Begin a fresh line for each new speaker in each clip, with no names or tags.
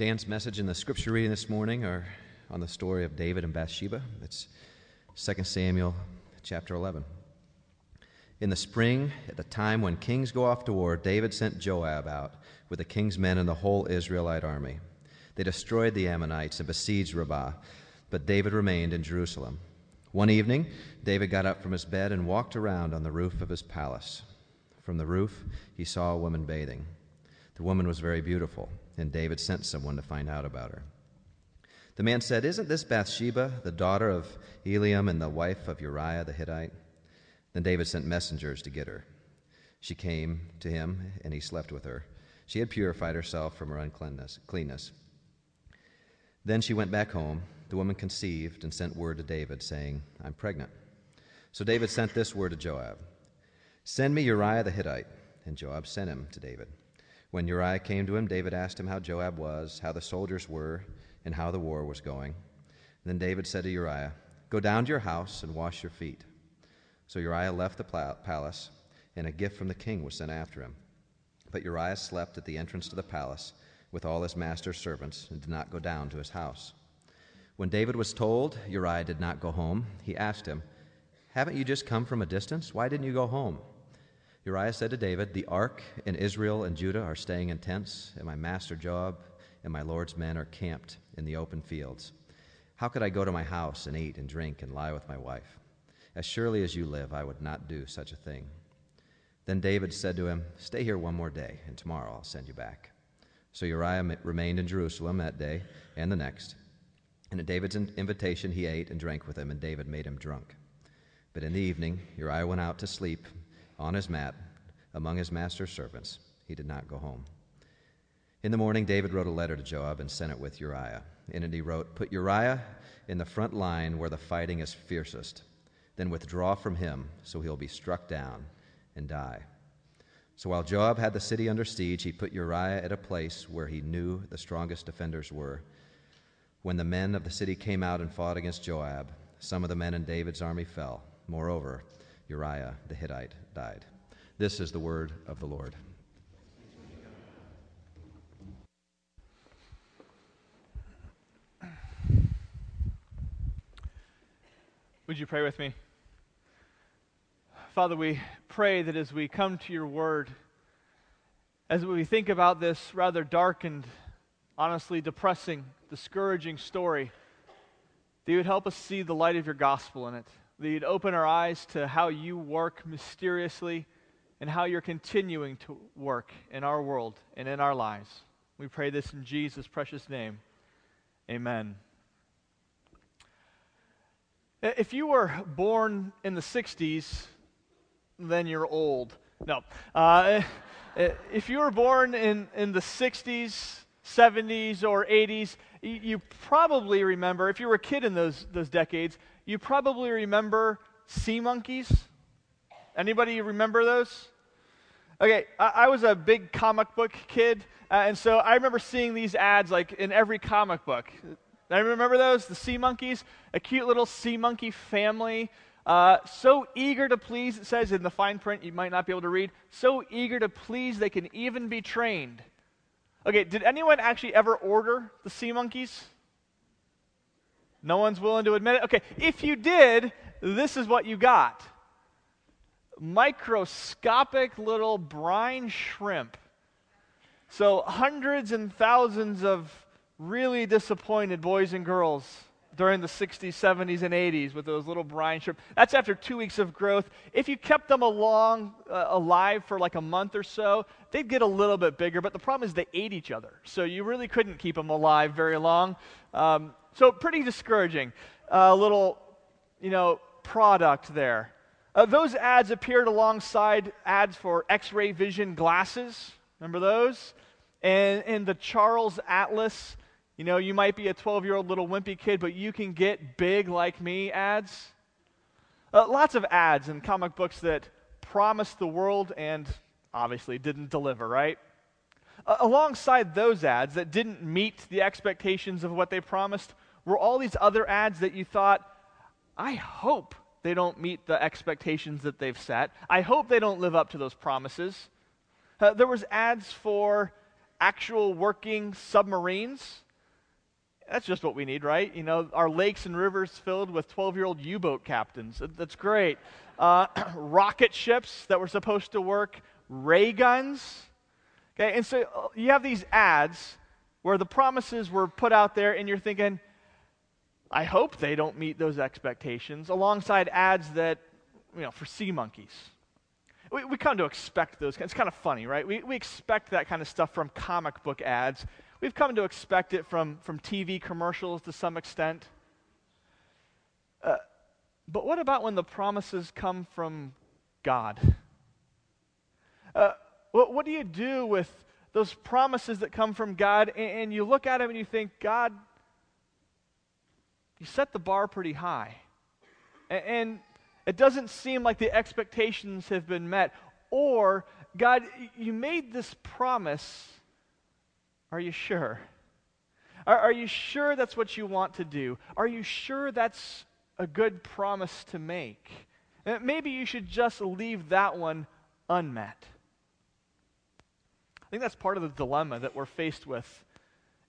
Dan's message and the scripture reading this morning are on the story of David and Bathsheba. It's 2 Samuel chapter 11. In the spring, at the time when kings go off to war, David sent Joab out with the king's men and the whole Israelite army. They destroyed the Ammonites and besieged Rabbah, but David remained in Jerusalem. One evening, David got up from his bed and walked around on the roof of his palace. From the roof, he saw a woman bathing. The woman was very beautiful, and David sent someone to find out about her. The man said, Isn't this Bathsheba, the daughter of Eliam and the wife of Uriah the Hittite? Then David sent messengers to get her. She came to him, and he slept with her. She had purified herself from her uncleanness. Then she went back home. The woman conceived and sent word to David, saying, I'm pregnant. So David sent this word to Joab Send me Uriah the Hittite. And Joab sent him to David. When Uriah came to him, David asked him how Joab was, how the soldiers were, and how the war was going. Then David said to Uriah, Go down to your house and wash your feet. So Uriah left the palace, and a gift from the king was sent after him. But Uriah slept at the entrance to the palace with all his master's servants and did not go down to his house. When David was told Uriah did not go home, he asked him, Haven't you just come from a distance? Why didn't you go home? Uriah said to David, The ark and Israel and Judah are staying in tents, and my master Joab and my Lord's men are camped in the open fields. How could I go to my house and eat and drink and lie with my wife? As surely as you live, I would not do such a thing. Then David said to him, Stay here one more day, and tomorrow I'll send you back. So Uriah remained in Jerusalem that day and the next. And at David's invitation, he ate and drank with him, and David made him drunk. But in the evening, Uriah went out to sleep on his mat among his master's servants. He did not go home. In the morning, David wrote a letter to Joab and sent it with Uriah. In it, he wrote, Put Uriah in the front line where the fighting is fiercest, then withdraw from him so he'll be struck down and die. So while Joab had the city under siege, he put Uriah at a place where he knew the strongest defenders were. When the men of the city came out and fought against Joab, some of the men in David's army fell. Moreover, Uriah the Hittite died. This is the word of the Lord.
Would you pray with me? Father, we pray that as we come to your word, as we think about this rather dark and honestly depressing, discouraging story, that you would help us see the light of your gospel in it that you'd open our eyes to how you work mysteriously and how you're continuing to work in our world and in our lives. We pray this in Jesus' precious name. Amen. If you were born in the 60s, then you're old. No. Uh, if you were born in, in the 60s, 70s, or 80s, you probably remember, if you were a kid in those, those decades, you probably remember sea monkeys. Anybody remember those? Okay, I, I was a big comic book kid, uh, and so I remember seeing these ads like in every comic book. I remember those, the sea monkeys, a cute little sea monkey family. Uh, so eager to please, it says in the fine print, you might not be able to read, so eager to please they can even be trained. Okay, did anyone actually ever order the sea monkeys? No one's willing to admit it? Okay, if you did, this is what you got microscopic little brine shrimp. So, hundreds and thousands of really disappointed boys and girls during the 60s, 70s, and 80s with those little brine shrimp. That's after two weeks of growth. If you kept them along, uh, alive for like a month or so, they'd get a little bit bigger, but the problem is they ate each other. So you really couldn't keep them alive very long. Um, so pretty discouraging. A uh, little, you know, product there. Uh, those ads appeared alongside ads for X ray vision glasses. Remember those? And, and the Charles Atlas you know, you might be a 12 year old little wimpy kid, but you can get big like me ads. Uh, lots of ads in comic books that promised the world and obviously didn't deliver, right? Uh, alongside those ads that didn't meet the expectations of what they promised were all these other ads that you thought, I hope they don't meet the expectations that they've set. I hope they don't live up to those promises. Uh, there was ads for actual working submarines. That's just what we need, right? You know, our lakes and rivers filled with 12 year old U boat captains. That's great. Uh, rocket ships that were supposed to work, ray guns. Okay, and so uh, you have these ads where the promises were put out there, and you're thinking, I hope they don't meet those expectations, alongside ads that, you know, for sea monkeys. We, we come to expect those. It's kind of funny, right? We, we expect that kind of stuff from comic book ads. We've come to expect it from, from TV commercials to some extent. Uh, but what about when the promises come from God? Uh, what, what do you do with those promises that come from God and, and you look at them and you think, God, you set the bar pretty high. And, and it doesn't seem like the expectations have been met. Or, God, you made this promise. Are you sure? Are, are, you sure that's what you want to do? Are you sure that's a good promise to make? Uh, maybe you should just leave that one unmet. I think that's part of the dilemma that we're faced with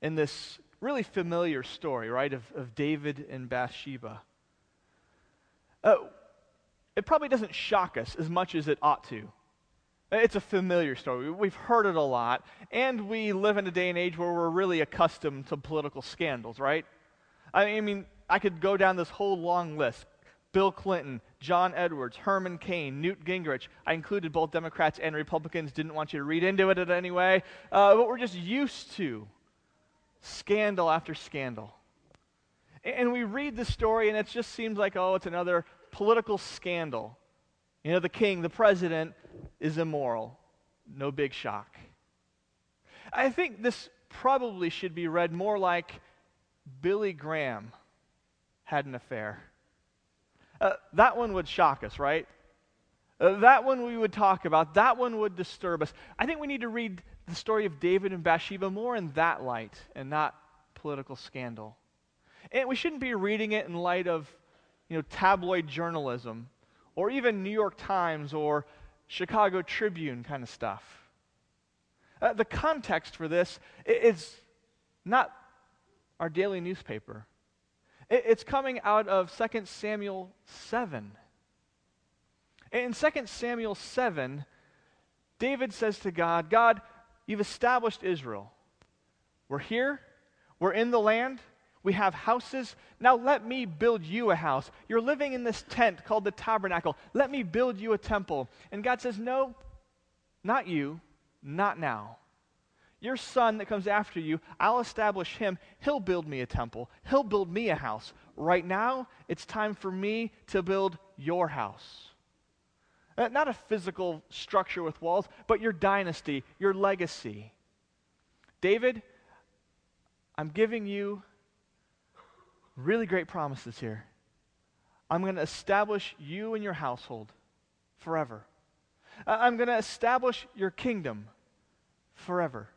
in this really familiar story, right, of, of David and Bathsheba. Uh, it probably doesn't shock us as much as it ought to. It's a familiar story. We've heard it a lot, and we live in a day and age where we're really accustomed to political scandals, right? I mean, I could go down this whole long list. Bill Clinton, John Edwards, Herman Cain, Newt Gingrich. I included both Democrats and Republicans. Didn't want you to read into it in any way. Uh, but we're just used to scandal after scandal. And we read the story, and it just seems like, oh, it's another political scandal. You know, the king, the president, is immoral. No big shock. I think this probably should be read more like Billy Graham had an affair. Uh, that one would shock us, right? Uh, that one we would talk about. That one would disturb us. I think we need to read the story of David and Bathsheba more in that light and not political scandal. And we shouldn't be reading it in light of, you know, tabloid journalism or even New York Times or Chicago Tribune kind of stuff. Uh, the context for this is not our daily newspaper. It's coming out of 2 Samuel 7. In 2 Samuel 7, David says to God, God, You've established Israel. We're here, we're in the land, we have houses. Now let me build you a house. You're living in this tent called the tabernacle. Let me build you a temple. And God says, No, not you, not now. Your son that comes after you, I'll establish him. He'll build me a temple. He'll build me a house. Right now, it's time for me to build your house. Uh, not a physical structure with walls, but your dynasty, your legacy. David, I'm giving you really great promises here. I'm going to establish you and your household forever. I'm going to establish your kingdom forever.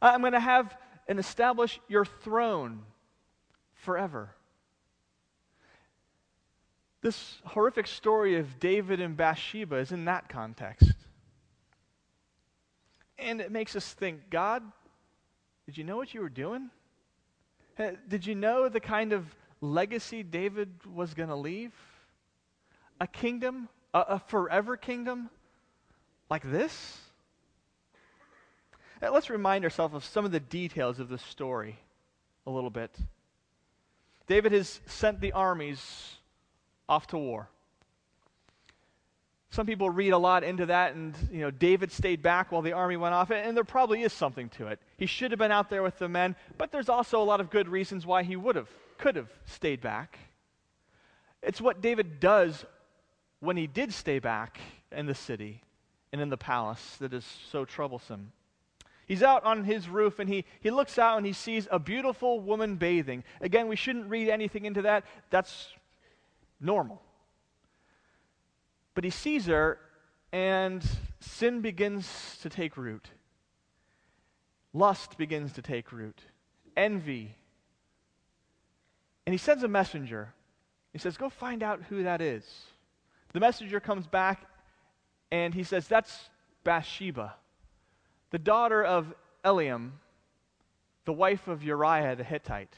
I'm going to have and establish your throne forever. This horrific story of David and Bathsheba is in that context. And it makes us think God, did you know what you were doing? Did you know the kind of legacy David was going to leave? A kingdom, a, a, forever kingdom like this? Let's remind ourselves of some of the details of this story a little bit. David has sent the armies off to war. Some people read a lot into that, and you know, David stayed back while the army went off, and there probably is something to it. He should have been out there with the men, but there's also a lot of good reasons why he would have, could have stayed back. It's what David does when he did stay back in the city and in the palace that is so troublesome. He's out on his roof and he, he looks out and he sees a beautiful woman bathing. Again, we shouldn't read anything into that. That's normal. But he sees her, and sin begins to take root. Lust begins to take root. Envy. And he sends a messenger. He says, Go find out who that is. The messenger comes back and he says, That's Bathsheba, the daughter of Eliam, the wife of Uriah the Hittite.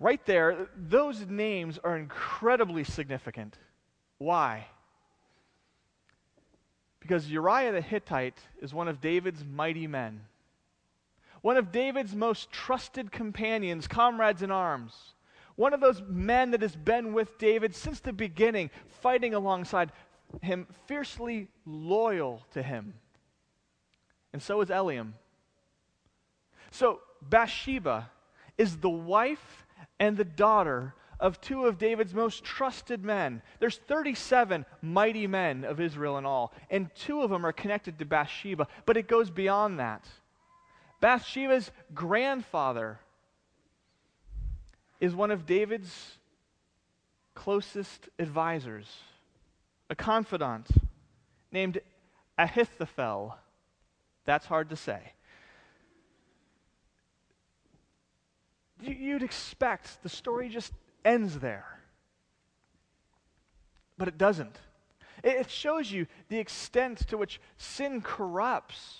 Right there, those names are incredibly significant. Why? Because Uriah the Hittite is one of David's mighty men, one of David's most trusted companions, comrades in arms, one of those men that has been with David since the beginning, fighting alongside him, fiercely loyal to him. And so is Eliam. So Bathsheba is the wife and the daughter of two of David's most trusted men. There's 37 mighty men of Israel in all, and two of them are connected to Bathsheba, but it goes beyond that. Bathsheba's grandfather is one of David's closest advisors, a confidant named Ahithophel. That's hard to say. You'd expect the story just ends there. But it doesn't. It shows you the extent to which sin corrupts.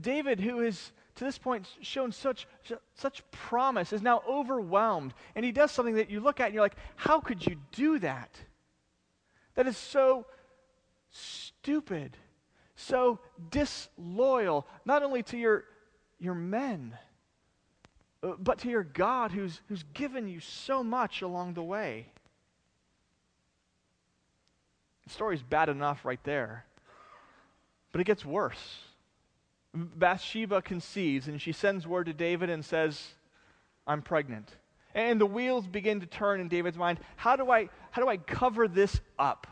David, who has to this point shown such, such promise, is now overwhelmed. And he does something that you look at and you're like, how could you do that? That is so stupid, so disloyal, not only to your, your men Uh, but to your God who's, who's given you so much along the way. The story's bad enough right there, but it gets worse. Bathsheba conceives, and she sends word to David and says, I'm pregnant. And the wheels begin to turn in David's mind. How do I, how do I cover this up?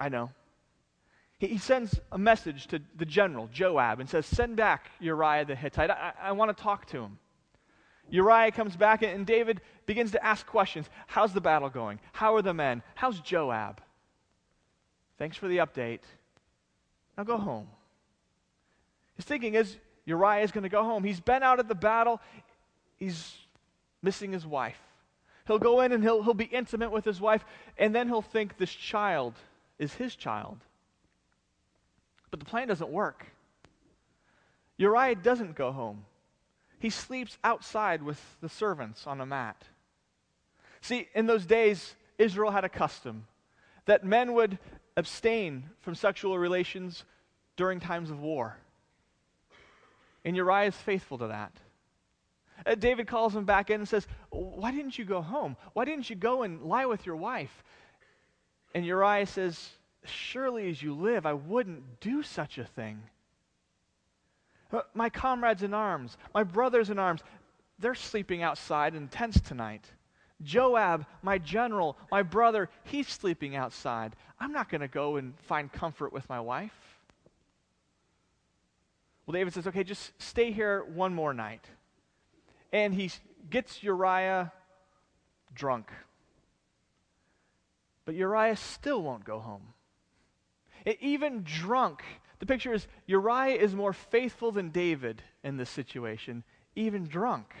I know. He, sends a message to the general, Joab, and says, Send back Uriah the Hittite. I, I want to talk to him. Uriah comes back, and David begins to ask questions. How's the battle going? How are the men? How's Joab? Thanks for the update. Now go home. His thinking is Uriah is going to go home. He's been out at the battle, he's missing his wife. He'll go in and he'll, he'll be intimate with his wife, and then he'll think this child is his child. But the plan doesn't work. Uriah doesn't go home. He sleeps outside with the servants on a mat. See, in those days, Israel had a custom that men would abstain from sexual relations during times of war. And Uriah is faithful to that. Uh, David calls him back in and says, Why didn't you go home? Why didn't you go and lie with your wife? And Uriah says, surely as you live, I wouldn't do such a thing. Uh, my comrades in arms, my brothers in arms, they're sleeping outside in tents tonight. Joab, my general, my brother, he's sleeping outside. I'm not going to go and find comfort with my wife. Well, David says, okay, just stay here one more night. And he gets Uriah drunk. But Uriah still won't go home even drunk. The picture is Uriah is more faithful than David in this situation, even drunk.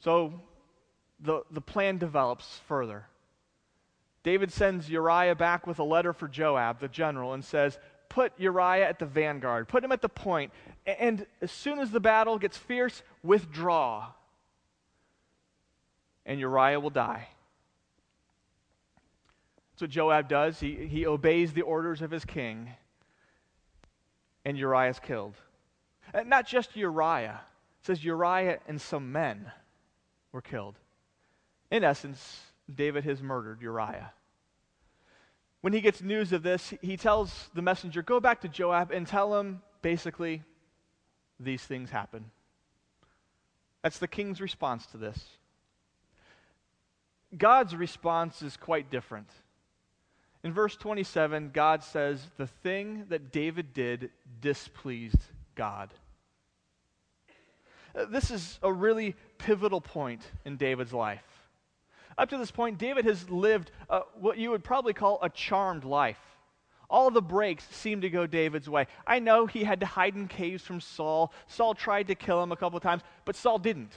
So the, the plan develops further. David sends Uriah back with a letter for Joab, the general, and says, Put Uriah at the vanguard, put him at the point, and as soon as the battle gets fierce, withdraw. And Uriah will die. That's what Joab does. He, he obeys the orders of his king, and Uriah is killed. And not just Uriah, it says Uriah and some men were killed. In essence, David has murdered Uriah. When he gets news of this, he tells the messenger, Go back to Joab and tell him basically, these things happen. That's the king's response to this. God's response is quite different. In verse 27, God says, The thing that David did displeased God. Uh, this is a really pivotal point in David's life. Up to this point, David has lived uh, what you would probably call a charmed life. All the breaks seemed to go David's way. I know he had to hide in caves from Saul. Saul tried to kill him a couple times, but Saul didn't.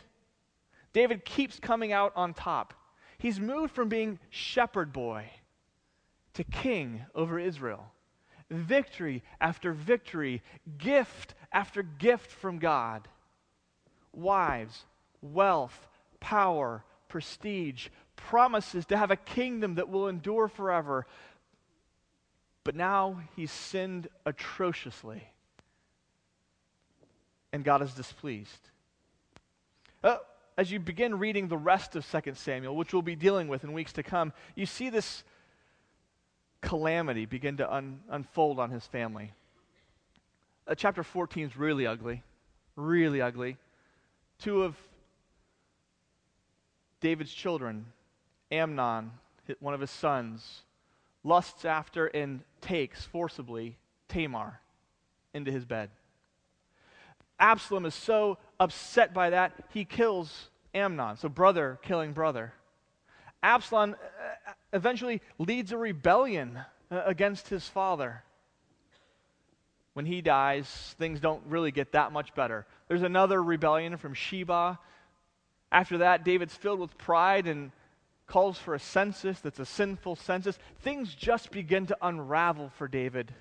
David keeps coming out on top. He's moved from being shepherd boy to king over Israel. Victory after victory, gift after gift from God. Wives, wealth, power, prestige, promises to have a kingdom that will endure forever. But now he's sinned atrociously. And God is displeased. Uh, as you begin reading the rest of 2 Samuel, which we'll be dealing with in weeks to come, you see this calamity begin to un- unfold on his family. Uh, chapter 14 is really ugly. Really ugly. Two of David's children, Amnon, one of his sons, lusts after and takes forcibly Tamar into his bed. Absalom is so upset by that, he kills Amnon. So, brother killing brother. Absalom uh, eventually leads a rebellion uh, against his father. When he dies, things don't really get that much better. There's another rebellion from Sheba. After that, David's filled with pride and calls for a census that's a sinful census. Things just begin to unravel for David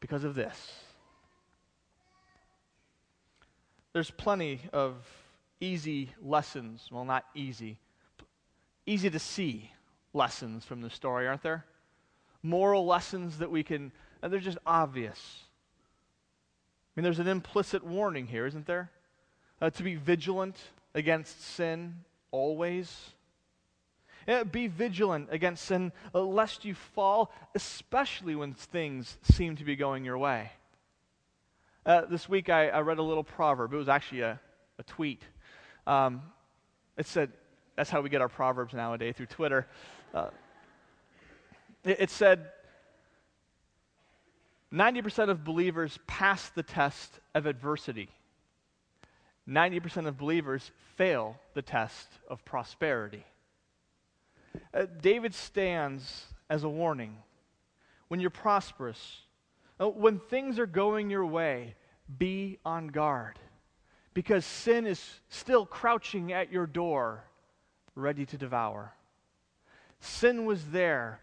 because of this. There's plenty of easy lessons. Well, not easy, easy to see lessons from the story, aren't there? Moral lessons that we can, they're just obvious. I mean, there's an implicit warning here, isn't there? Uh, to be vigilant against sin always. Be vigilant against sin, uh, lest you fall, especially when things seem to be going your way. Uh, this week I, I, read a little proverb. It was actually a, a tweet. Um, it said, that's how we get our proverbs nowadays through Twitter. Uh, it, it said, 90% of believers pass the test of adversity. 90% of believers fail the test of prosperity. Uh, David stands as a warning. When you're prosperous, uh, when things are going your way, be on guard because sin is still crouching at your door, ready to devour. Sin was there,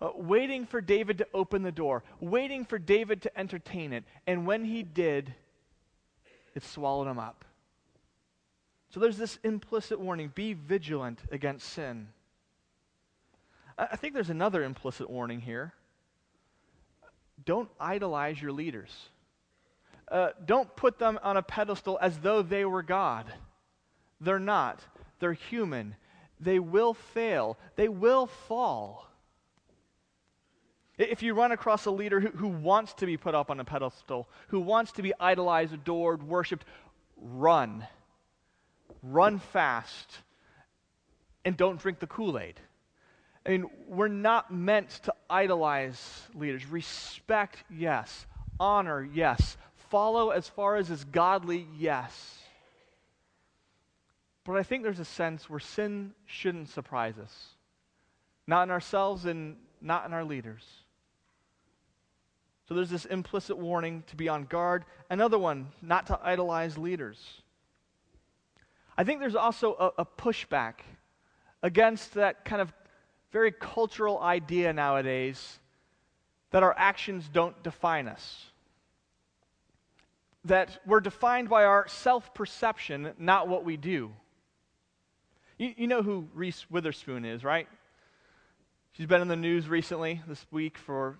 uh, waiting for David to open the door, waiting for David to entertain it. And when he did, it swallowed him up. So there's this implicit warning be vigilant against sin. I think there's another implicit warning here. Don't idolize your leaders. Uh, don't put them on a pedestal as though they were God. They're not. They're human. They will fail, they will fall. If you run across a leader who, who wants to be put up on a pedestal, who wants to be idolized, adored, worshiped, run. Run fast. And don't drink the Kool Aid. I mean, we're not meant to idolize leaders. Respect, yes. Honor, yes. Follow as far as is godly, yes. But I think there's a sense where sin shouldn't surprise us. Not in ourselves and not in our leaders. So there's this implicit warning to be on guard. Another one, not to idolize leaders. I think there's also a, a pushback against that kind of very cultural idea nowadays that our actions don't define us. That we're defined by our self perception, not what we do. You, you, know who Reese Witherspoon is, right? She's been in the news recently this week for,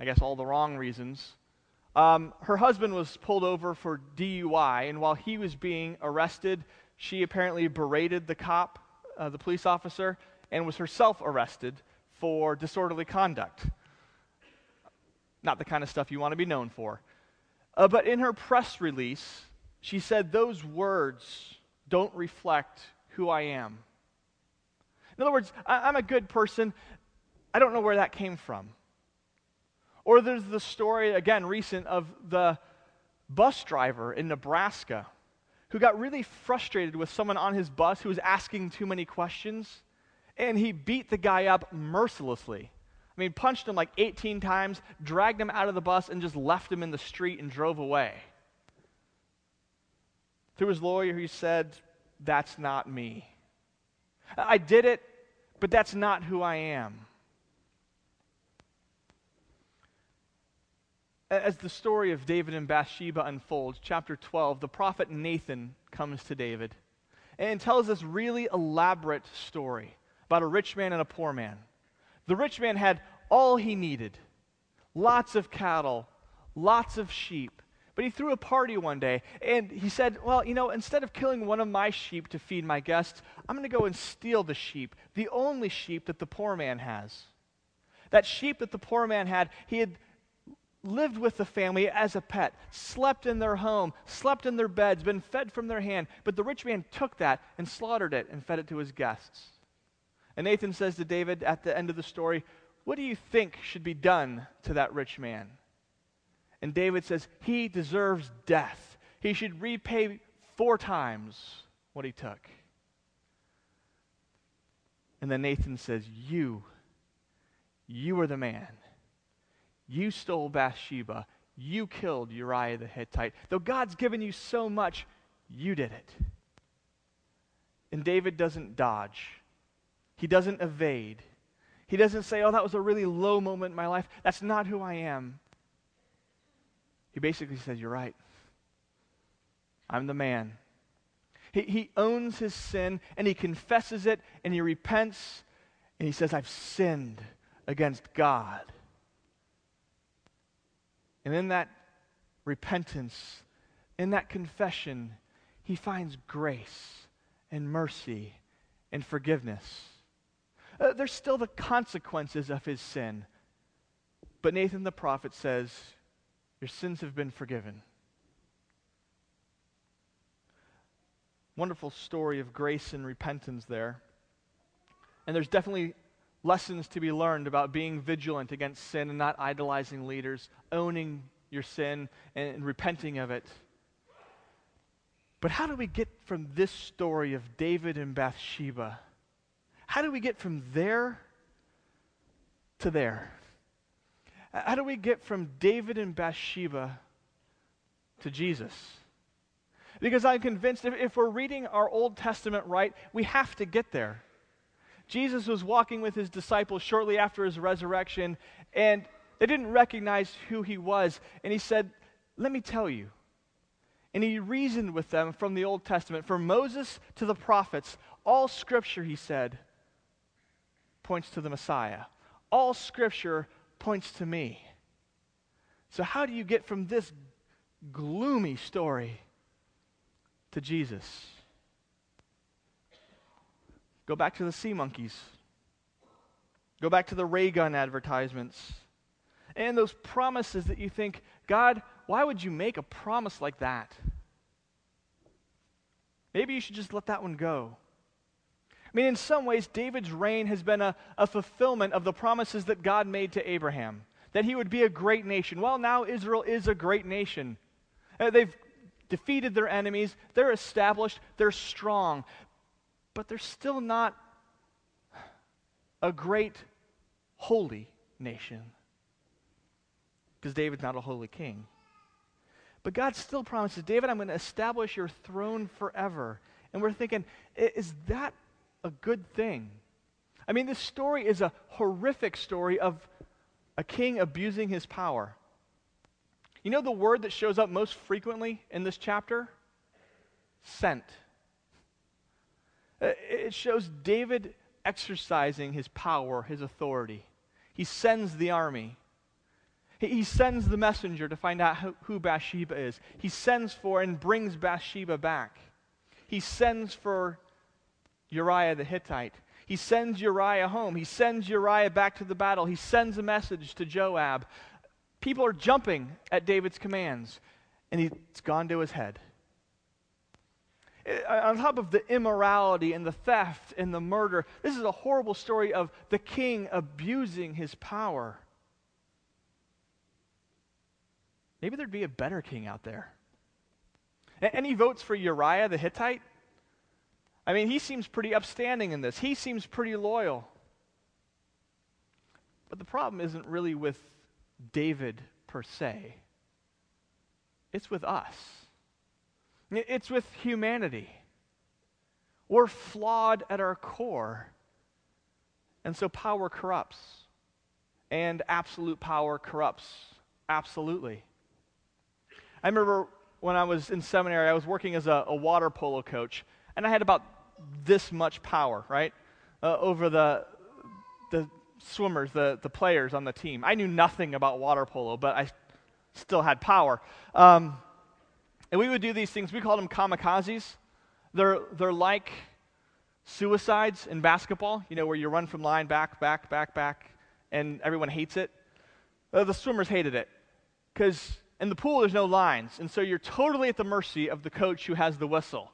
I guess, all the wrong reasons. Um, her husband was pulled over for DUI, and while he was being arrested, she apparently berated the cop, uh, the police officer, and was herself arrested for disorderly conduct. Not the kind of stuff you want to be known for. Uh, but in her press release, she said, Those words don't reflect who I am. In other words, I- I'm a good person. I don't know where that came from. Or there's the story, again, recent, of the bus driver in Nebraska who got really frustrated with someone on his bus who was asking too many questions and he beat the guy up mercilessly. I mean, punched him like 18 times, dragged him out of the bus, and just left him in the street and drove away. Through his lawyer, he said, that's not me. I did it, but that's not who I am. As the story of David and Bathsheba unfolds, chapter 12, the prophet Nathan comes to David and tells this really elaborate story about a rich man and a poor man. The rich man had all he needed lots of cattle, lots of sheep, but he threw a party one day and he said, Well, you know, instead of killing one of my sheep to feed my guests, I'm going to go and steal the sheep, the only sheep that the poor man has. That sheep that the poor man had, he had lived with the family as a pet, slept in their home, slept in their beds, been fed from their hand. But the rich man took that and slaughtered it and fed it to his guests. And Nathan says to David at the end of the story, What do you think should be done to that rich man? And David says, He deserves death. He should repay four times what he took. And then Nathan says, You, you are the man. You stole Bathsheba. You killed Uriah the Hittite. Though God's given you so much, you did it. And David doesn't dodge, he doesn't evade. He doesn't say, Oh, that was a really low moment in my life. That's not who I am. He basically says, You're right. I'm the man. He, he owns his sin and he confesses it and he repents and he says, I've sinned against God. And in that repentance, in that confession, he finds grace and mercy and forgiveness. Uh, there's still the consequences of his sin. But Nathan the prophet says, Your sins have been forgiven. Wonderful story of grace and repentance there. And there's definitely lessons to be learned about being vigilant against sin and not idolizing leaders, owning your sin and, repenting of it. But how do we get from this story of David and Bathsheba? How do we get from there to there? How do we get from David and Bathsheba to Jesus? Because I'm convinced if, if we're reading our Old Testament right, we have to get there. Jesus was walking with his disciples shortly after his resurrection, and they didn't recognize who he was. And he said, Let me tell you. And he reasoned with them from the Old Testament. From Moses to the prophets, all scripture, he said, points to the Messiah. All scripture points to me. So, how do you get from this gloomy story to Jesus? Go back to the sea monkeys. Go back to the ray gun advertisements. And those promises that you think, God, why would you make a promise like that? Maybe you should just let that one go. I mean, in some ways, David's reign has been a, a fulfillment of the promises that God made to Abraham that he would be a great nation. Well, now Israel is a great nation. Uh, they've defeated their enemies, they're established, they're strong but they're still not a great holy nation because David's not a holy king. But God still promises, David, I'm going to establish your throne forever. And we're thinking, is that a good thing? I mean, this story is a horrific story of a king abusing his power. You know the word that shows up most frequently in this chapter? Sent. Uh, it shows David exercising his power, his authority. He sends the army. He sends the messenger to find out who Bathsheba is. He sends for and brings Bathsheba back. He sends for Uriah the Hittite. He sends Uriah home. He sends Uriah back to the battle. He sends a message to Joab. People are jumping at David's commands, and he's gone to his head. Uh, on top of the immorality and the theft and the murder, this is a horrible story of the king abusing his power. Maybe there'd be a better king out there. Any votes for Uriah the Hittite? I mean, he seems pretty upstanding in this. He seems pretty loyal. But the problem isn't really with David per se, it's with us. It's with humanity. We're flawed at our core. And so power corrupts. And absolute power corrupts Absolutely. I remember when I was in seminary, I was working as a, a water polo coach, and I had about this much power, right, uh, over the, the swimmers, the, the players on the team. I knew nothing about water polo, but I still had power. Um, and we would do these things, we called them kamikazes. They're, they're like suicides in basketball, you know, where you run from line back, back, back, back, and everyone hates it. Uh, the swimmers hated it because in the pool there's no lines, and so you're totally at the mercy of the coach who has the whistle.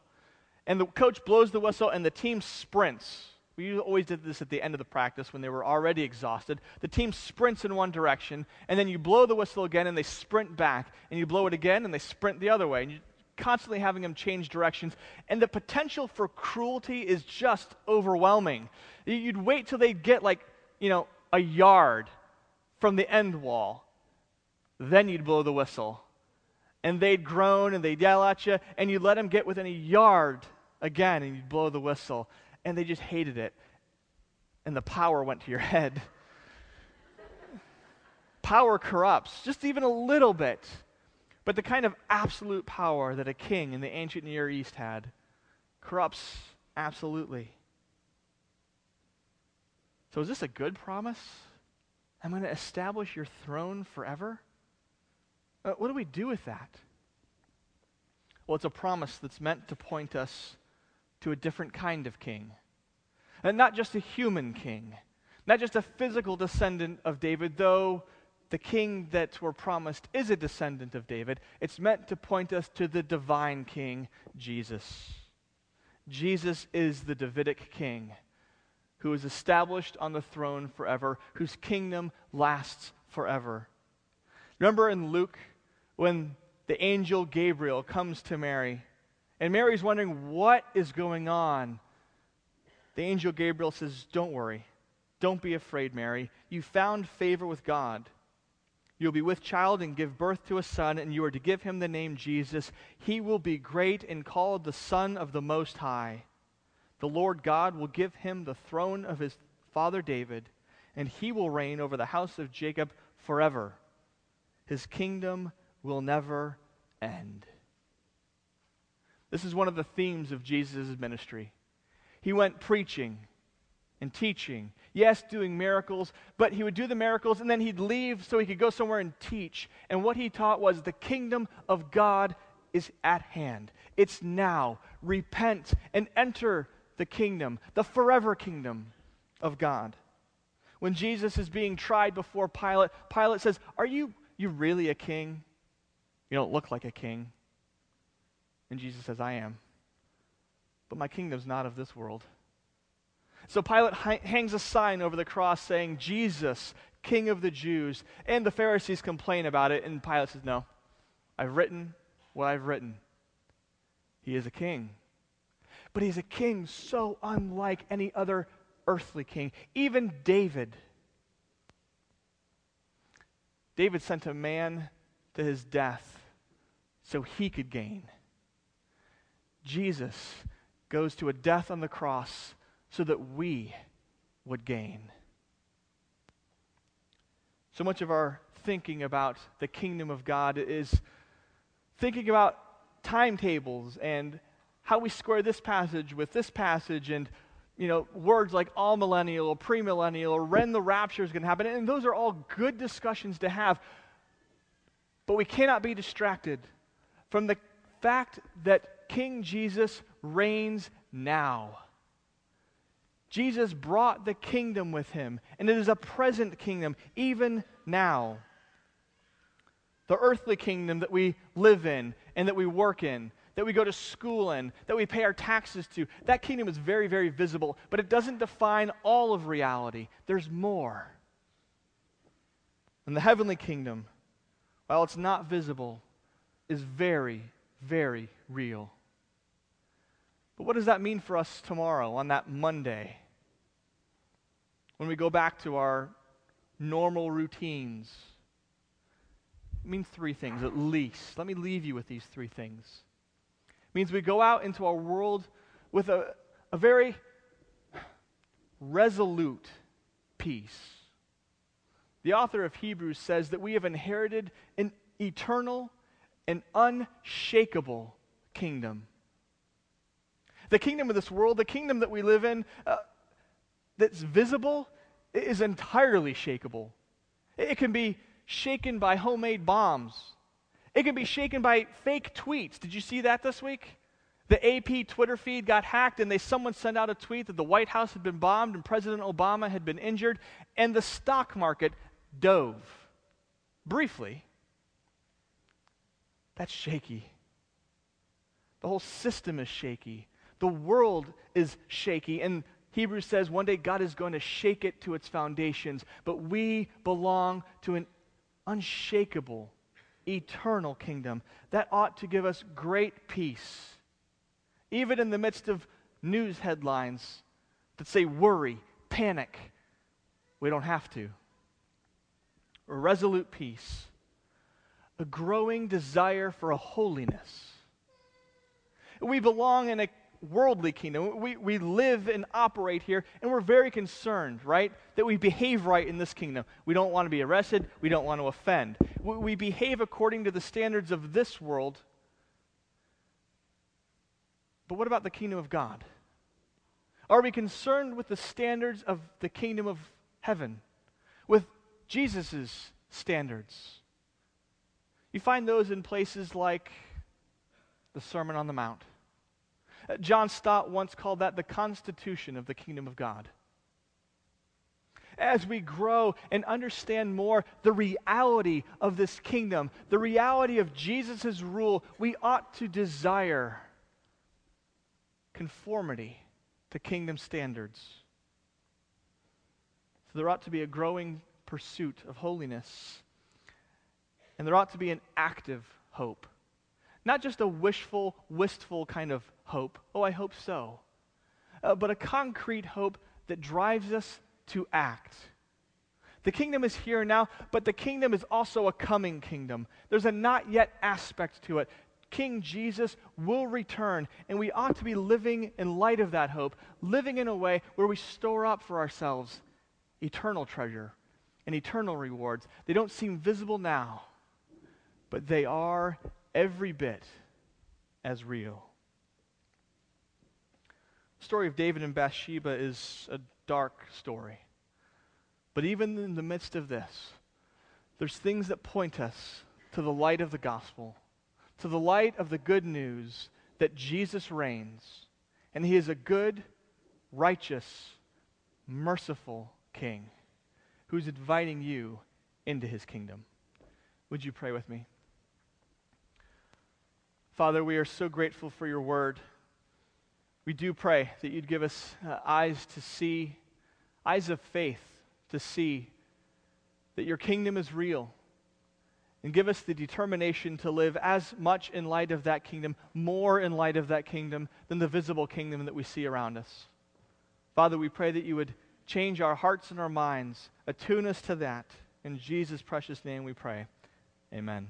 And the coach blows the whistle, and the team sprints. We always did this at the end of the practice when they were already exhausted. The team sprints in one direction, and then you blow the whistle again, and they sprint back, and you blow it again, and they sprint the other way. And you're constantly having them change directions. And the potential for cruelty is just overwhelming. You'd wait till they get like, you know, a yard from the end wall. Then you'd blow the whistle. And they'd groan and they'd yell at you, and you'd let them get within a yard again, and you'd blow the whistle. And they just hated it. And the power went to your head. power corrupts, just even a little bit. But the kind of absolute power that a king in the ancient Near East had corrupts absolutely. So, is this a good promise? I'm going to establish your throne forever? Uh, what do we do with that? Well, it's a promise that's meant to point us to a different kind of king. And not just a human king, not just a physical descendant of David, though the king that we're promised is a descendant of David. It's meant to point us to the divine king, Jesus. Jesus is the Davidic king who is established on the throne forever, whose kingdom lasts forever. Remember in Luke when the angel Gabriel comes to Mary, and Mary's wondering what is going on. The angel Gabriel says, Don't worry. Don't be afraid, Mary. You found favor with God. You'll be with child and give birth to a son, and you are to give him the name Jesus. He will be great and called the Son of the Most High. The Lord God will give him the throne of his father David, and he will reign over the house of Jacob forever. His kingdom will never end. This is one of the themes of Jesus' ministry. He went preaching and teaching Yes, doing miracles, but he would do the miracles and then he'd leave so he could go somewhere and teach. And what he taught was the kingdom of God is at hand. It's now. Repent and enter the kingdom, the forever kingdom of God. When Jesus is being tried before Pilate, Pilate says, Are you, you really a king? You don't look like a king. And Jesus says, I am. But my kingdom's not of this world. So Pilate hangs a sign over the cross saying, Jesus, King of the Jews. And the Pharisees complain about it, and Pilate says, No, I've written what I've written. He is a king. But he's a king so unlike any other earthly king, even David. David sent a man to his death so he could gain. Jesus goes to a death on the cross so that we would gain. So much of our thinking about the kingdom of God is thinking about timetables and how we square this passage with this passage and you know words like amillennial or premillennial or when the rapture is going to happen and those are all good discussions to have but we cannot be distracted from the fact that king jesus reigns now Jesus brought the kingdom with him, and it is a present kingdom, even now. The earthly kingdom that we live in and that we work in, that we go to school in, that we pay our taxes to, that kingdom is very, very visible, but it doesn't define all of reality. There's more. And the heavenly kingdom, while it's not visible, is very, very real. But what does that mean for us tomorrow on that Monday? when we go back to our normal routines? It means three things at least. Let me leave you with these three things. It means we go out into our world with a, a very resolute peace. the author of Hebrews says that we have inherited an eternal and unshakable kingdom. The kingdom of this world, the kingdom that we live in, uh, that's visible, is entirely shakable. It can be shaken by homemade bombs. It can be shaken by fake tweets. Did you see that this week? The AP Twitter feed got hacked, and they someone sent out a tweet that the White House had been bombed and President Obama had been injured, and the stock market dove briefly. That's shaky. The whole system is shaky. The world is shaky. And Hebrews says one day God is going to shake it to its foundations, but we belong to an unshakable, eternal kingdom. That ought to give us great peace, even in the midst of news headlines that say worry, panic. We don't have to. Resolute peace, a growing desire for a holiness. We belong in a worldly kingdom. We, we live and operate here, and we're very concerned, right, that we behave right in this kingdom. We don't want to be arrested, we don't want to offend. We, we behave according to the standards of this world. But what about the kingdom of God? Are we concerned with the standards of the kingdom of heaven? With Jesus' standards? You find those in places like the Sermon on the Mount uh, John Stott once called that the constitution of the kingdom of God. As we grow and understand more the reality of this kingdom, the reality of Jesus' rule, we ought to desire conformity to kingdom standards. So there ought to be a growing pursuit of holiness, and there ought to be an active hope. Not just a wishful, wistful kind of hope. Oh, I hope so. Uh, but a concrete hope that drives us to act. The kingdom is here now, but the kingdom is also a coming kingdom. There's a not yet aspect to it. King Jesus will return, and we ought to be living in light of that hope, living in a way where we store up for ourselves eternal treasure and eternal rewards. They don't seem visible now, but they are every bit as real. The story of David and Bathsheba is a dark story. But even in the midst of this, there's things that point us to the light of the gospel, to the light of the good news that Jesus reigns, and he is a good, righteous, merciful king who's inviting you into his kingdom. Would you pray with me? Father, we are so grateful for your word. We do pray that you'd give us uh, eyes to see, eyes of faith to see that your kingdom is real. And give us the determination to live as much in light of that kingdom, more in light of that kingdom than the visible kingdom that we see around us. Father, we pray that you would change our hearts and our minds, attune us to that. In Jesus' precious name we pray. Amen.